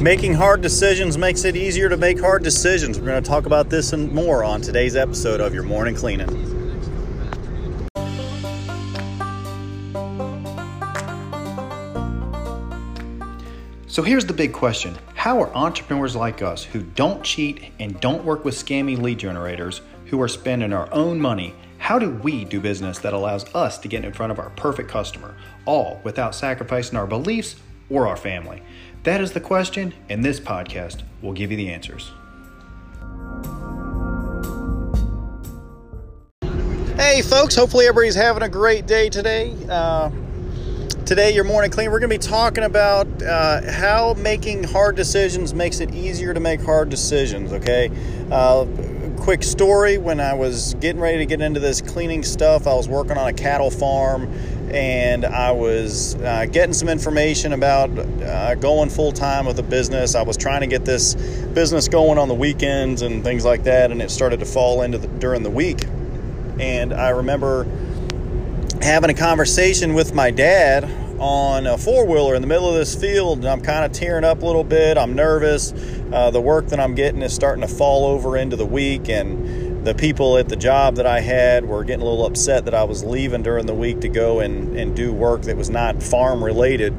Making hard decisions makes it easier to make hard decisions. We're going to talk about this and more on today's episode of Your Morning Cleaning. So here's the big question How are entrepreneurs like us who don't cheat and don't work with scammy lead generators, who are spending our own money, how do we do business that allows us to get in front of our perfect customer, all without sacrificing our beliefs or our family? That is the question, and this podcast will give you the answers. Hey, folks, hopefully everybody's having a great day today. Uh, today, your morning clean, we're going to be talking about uh, how making hard decisions makes it easier to make hard decisions, okay? Uh, quick story when I was getting ready to get into this cleaning stuff, I was working on a cattle farm and I was uh, getting some information about uh, going full time with a business. I was trying to get this business going on the weekends and things like that, and it started to fall into the, during the week. And I remember having a conversation with my dad on a four wheeler in the middle of this field, and I'm kind of tearing up a little bit. I'm nervous. Uh, the work that I'm getting is starting to fall over into the week, and the people at the job that I had were getting a little upset that I was leaving during the week to go and, and do work that was not farm related.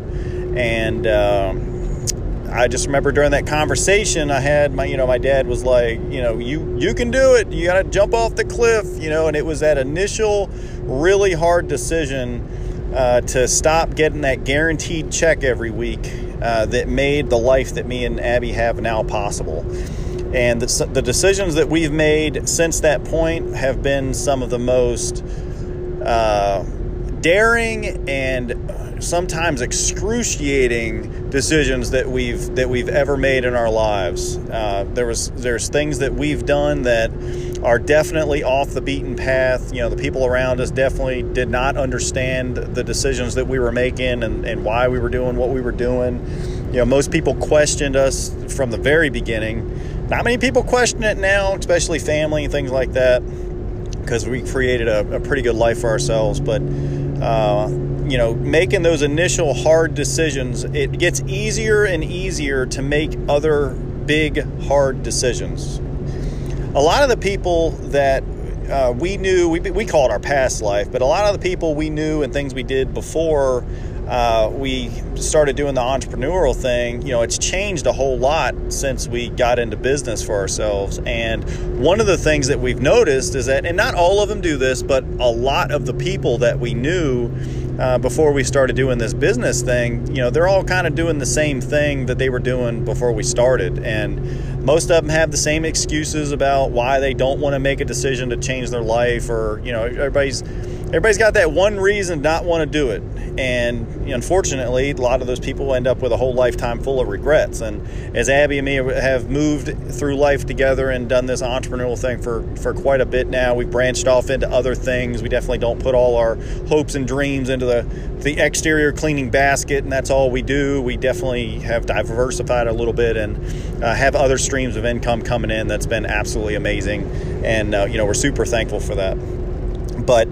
And um, I just remember during that conversation I had my, you know, my dad was like, you know, you you can do it. You got to jump off the cliff, you know. And it was that initial, really hard decision uh, to stop getting that guaranteed check every week uh, that made the life that me and Abby have now possible. And the, the, decisions that we've made since that point have been some of the most uh, daring and sometimes excruciating decisions that we've that we've ever made in our lives. Uh, there was there's things that we've done that are definitely off the beaten path. You know, the people around us definitely did not understand the decisions that we were making and, and why we were doing what we were doing. You know, most people questioned us from the very beginning not many people question it now, especially family and things like that, because we created a, a, pretty good life for ourselves. But, uh, you know, making those initial hard decisions, it gets easier and easier to make other big, hard decisions. A lot of the people that uh, we knew, we, we call it our past life, but a lot of the people we knew and things we did before uh, we started doing the entrepreneurial thing, you know, it's changed a whole lot since we got into business for ourselves. And one of the things that we've noticed is that, and not all of them do this, but a lot of the people that we knew uh, before we started doing this business thing, you know, they're all kind of doing the same thing that they were doing before we started. And most of them have the same excuses about why they don't want to make a decision to change their life, or, you know, everybody's everybody's got that one reason not want to do it. And unfortunately a lot of those people end up with a whole lifetime full of regrets. And as abby and me have moved through life together and done this entrepreneurial thing for for quite a bit now we've branched off into other things. We definitely don't put all our hopes and dreams into the the exterior cleaning basket and that's all we do. We definitely have diversified a little bit and uh, have other streams of income coming in. That's been absolutely amazing. And uh, you know we're super thankful for that. But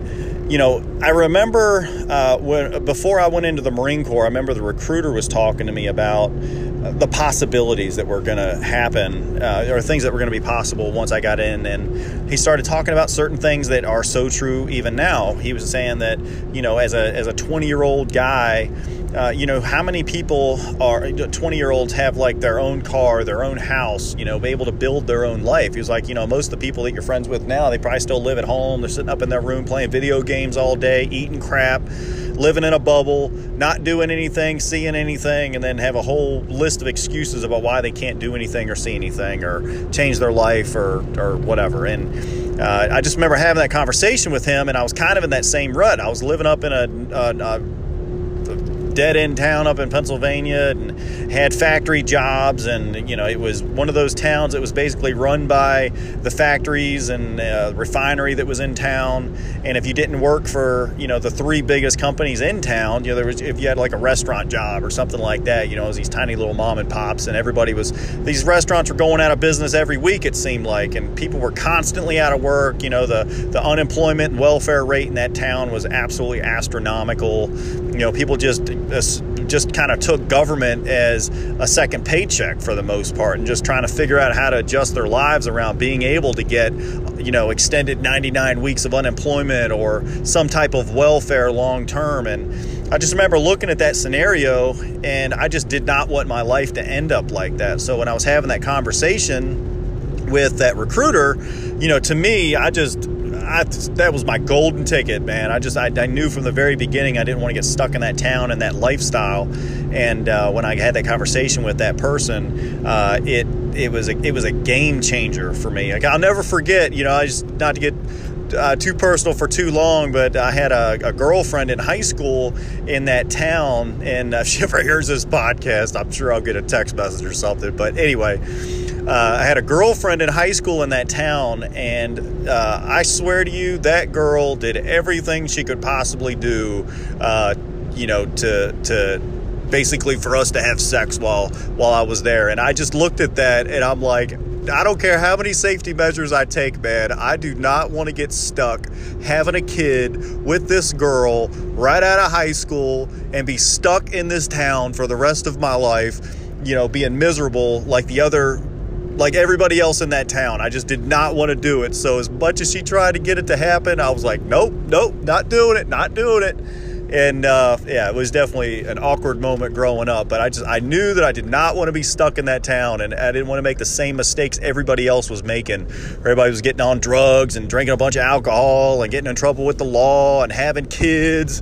you know, I remember uh, when before I went into the Marine Corps, I remember the recruiter was talking to me about uh, the possibilities that were going to happen, uh, or things that were going to be possible once I got in. And he started talking about certain things that are so true even now. He was saying that, you know, as a as a 20 year old guy, uh, you know, how many people are 20 year olds have like their own car, their own house, you know, be able to build their own life. He was like, you know, most of the people that you're friends with now, they probably still live at home. They're sitting up in their room playing video games all day, eating crap, living in a bubble, not doing anything, seeing anything, and then have a whole list of excuses about why they can't do anything or see anything or change their life or, or whatever. And uh, I just remember having that conversation with him, and I was kind of in that same rut. I was living up in a, a, a dead end town up in Pennsylvania and had factory jobs. And, you know, it was one of those towns that was basically run by the factories and uh, refinery that was in town. And if you didn't work for, you know, the three biggest companies in town, you know, there was, if you had like a restaurant job or something like that, you know, it was these tiny little mom and pops and everybody was, these restaurants were going out of business every week, it seemed like. And people were constantly out of work. You know, the, the unemployment and welfare rate in that town was absolutely astronomical. You know, people just just kind of took government as a second paycheck for the most part and just trying to figure out how to adjust their lives around being able to get you know extended 99 weeks of unemployment or some type of welfare long term and I just remember looking at that scenario and I just did not want my life to end up like that. So when I was having that conversation with that recruiter, you know, to me, I just I, that was my golden ticket, man. I just I, I, knew from the very beginning I didn't want to get stuck in that town and that lifestyle. And uh, when I had that conversation with that person, uh, it it was a, it was a game changer for me. Like, I'll never forget. You know, I just not to get uh, too personal for too long, but I had a, a, girlfriend in high school in that town, and if she ever hears this podcast, I'm sure I'll get a text message or something. But anyway, uh, I had a girlfriend in high school in that town, and uh, I swear to you, that girl did everything she could possibly do, uh, you know, to to basically for us to have sex while while I was there. And I just looked at that, and I'm like, I don't care how many safety measures I take, man. I do not want to get stuck having a kid with this girl right out of high school and be stuck in this town for the rest of my life. You know, being miserable like the other like everybody else in that town. I just did not want to do it. So as much as she tried to get it to happen, I was like, nope, nope, not doing it, not doing it. And uh, yeah, it was definitely an awkward moment growing up. But I just I knew that I did not want to be stuck in that town, and I didn't want to make the same mistakes everybody else was making. Everybody was getting on drugs and drinking a bunch of alcohol and getting in trouble with the law and having kids.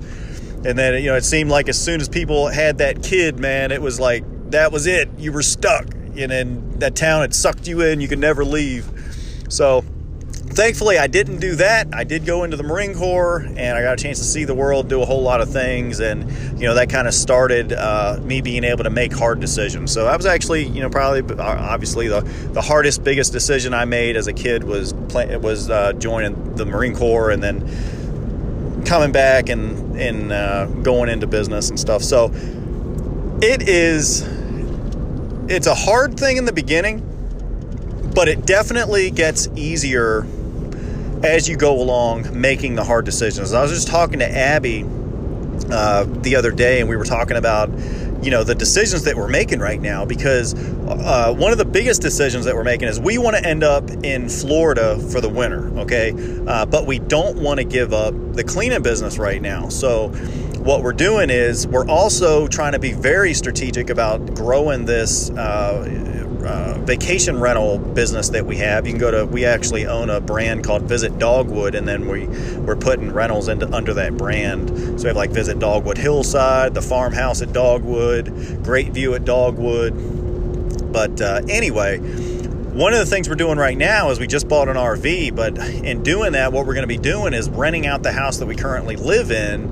And then you know it seemed like as soon as people had that kid, man, it was like that was it. You were stuck and in that town had sucked you in. You could never leave. So thankfully I didn't do that. I did go into the Marine Corps and I got a chance to see the world, do a whole lot of things, and you know that kind of started uh, me being able to make hard decisions. So that was actually you know probably uh, obviously the the hardest, biggest decision I made as a kid was was uh, joining the Marine Corps and then coming back and and uh, going into business and stuff. So it is it's a hard thing in the beginning, but it definitely gets easier as you go along making the hard decisions. I was just talking to Abby uh, the other day, and we were talking about you know the decisions that we're making right now because uh, one of the biggest decisions that we're making is we want to end up in Florida for the winter, okay? Uh, but we don't want to give up the cleaning business right now. So what we're doing is we're also trying to be very strategic about growing this uh, uh, vacation rental business that we have. You can go to we actually own a brand called Visit Dogwood, and then we we're putting rentals into under that brand. So we have like Visit Dogwood Hillside, the farmhouse at Dogwood, Great View at Dogwood. But uh, anyway. One of the things we're doing right now is we just bought an RV, but in doing that, what we're going to be doing is renting out the house that we currently live in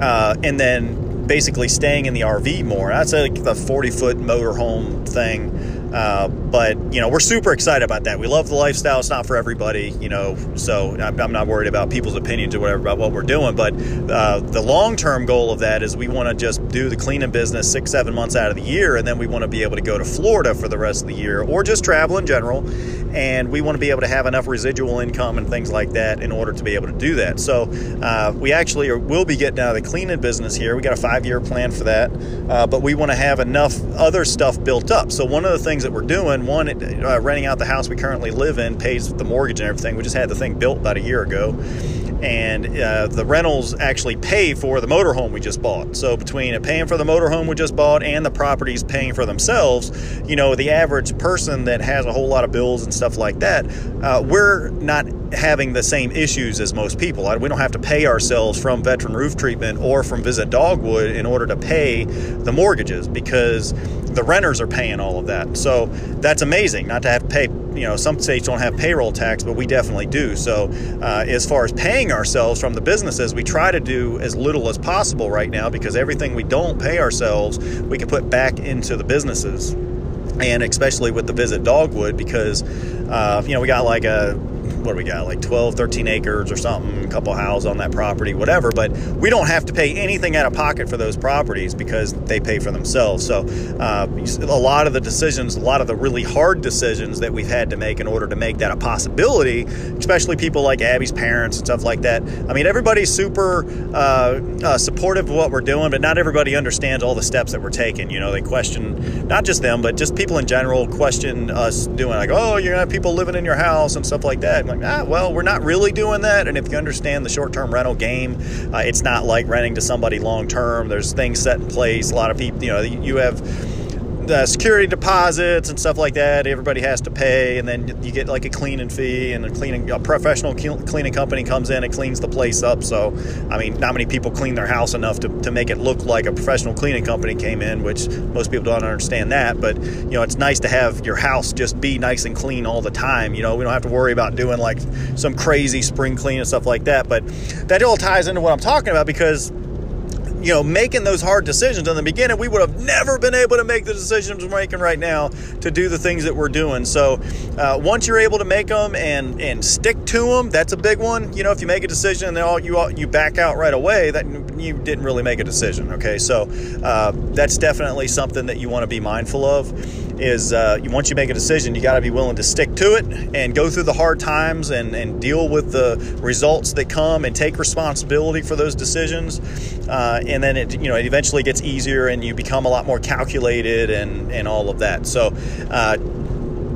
uh, and then basically staying in the RV more. That's like the 40 foot motorhome thing. Uh, but you know we're super excited about that. We love the lifestyle. It's not for everybody, you know. So I'm, not worried about people's opinions or whatever about what we're doing. But uh, the long term goal of that is we want to just do the cleaning business six seven months out of the year, and then we want to be able to go to Florida for the rest of the year, or just travel in general. And we want to be able to have enough residual income and things like that in order to be able to do that. So uh, we actually will be getting out of the cleaning business here. We got a five year plan for that, uh, but we want to have enough other stuff built up. So one of the things that we're doing. One, uh, renting out the house we currently live in pays the mortgage and everything. We just had the thing built about a year ago, and uh, the rentals actually pay for the motorhome we just bought. So between paying for the motorhome we just bought and the properties paying for themselves, you know, the average person that has a whole lot of bills and stuff like that, uh, we're not having the same issues as most people. We don't have to pay ourselves from veteran roof treatment or from Visit Dogwood in order to pay the mortgages because the renters are paying all of that. So that's amazing not to have to pay. You know, some states don't have payroll tax, but we definitely do. So, uh, as far as paying ourselves from the businesses, we try to do as little as possible right now because everything we don't pay ourselves, we can put back into the businesses and especially with the visit dogwood because uh, you know we got like a what do we got like 12 13 acres or something a couple houses on that property whatever but we don't have to pay anything out of pocket for those properties because they pay for themselves. So uh, a lot of the decisions a lot of the really hard decisions that we've had to make in order to make that a possibility especially people like abby's parents and stuff like that. I mean everybody's super uh, uh, supportive of what we're doing but not everybody understands all the steps that we're taking. You know they question not just them but just people in general question us doing like oh you're gonna have people living in your house and stuff like that like, ah, well, we're not really doing that. And if you understand the short term rental game, uh, it's not like renting to somebody long term. There's things set in place. A lot of people, you know, you have uh, security deposits and stuff like that. Everybody has to pay, and then you get like a cleaning fee, and a cleaning a professional cleaning company comes in and cleans the place up. So, I mean, not many people clean their house enough to, to make it look like a professional cleaning company came in, which most people don't understand that. But you know, it's nice to have your house just be nice and clean all the time. You know, we don't have to worry about doing like some crazy spring clean and stuff like that. But that all ties into what I'm talking about because you know, making those hard decisions in the beginning, we would have never been able to make the decisions we're making right now to do the things that we're doing. So uh, once you're able to make them and and stick to them, that's a big one. You know, if you make a decision and then all you all, you back out right away, that you didn't really make a decision. Okay, so uh, that's definitely something that you want to be mindful of is uh, once you make a decision, you got to be willing to stick to it and go through the hard times and, and deal with the results that come and take responsibility for those decisions. Uh, and then it, you know, it eventually gets easier and you become a lot more calculated and, and all of that. So uh,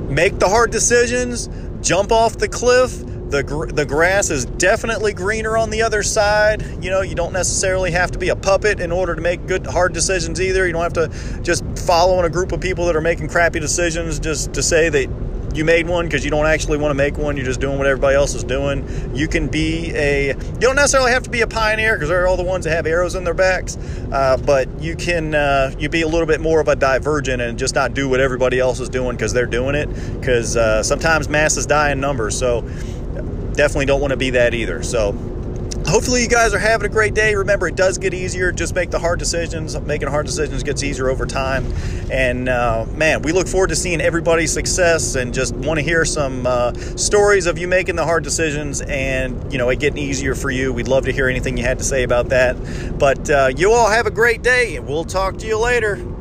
make the hard decisions, jump off the cliff the, gr- the grass is definitely greener on the other side. You know, you don't necessarily have to be a puppet in order to make good, hard decisions either. You don't have to just follow in a group of people that are making crappy decisions just to say that you made one because you don't actually want to make one. You're just doing what everybody else is doing. You can be a, you don't necessarily have to be a pioneer because they're all the ones that have arrows in their backs, uh, but you can, uh, you be a little bit more of a divergent and just not do what everybody else is doing because they're doing it. Because uh, sometimes masses die in numbers. So definitely don't want to be that either. So hopefully you guys are having a great day. Remember, it does get easier. Just make the hard decisions. Making hard decisions gets easier over time. And uh, man, we look forward to seeing everybody's success and just want to hear some uh, stories of you making the hard decisions and you know it getting easier for you. We'd love to hear anything you had to say about that. But uh, you all have a great day, and we'll talk to you later.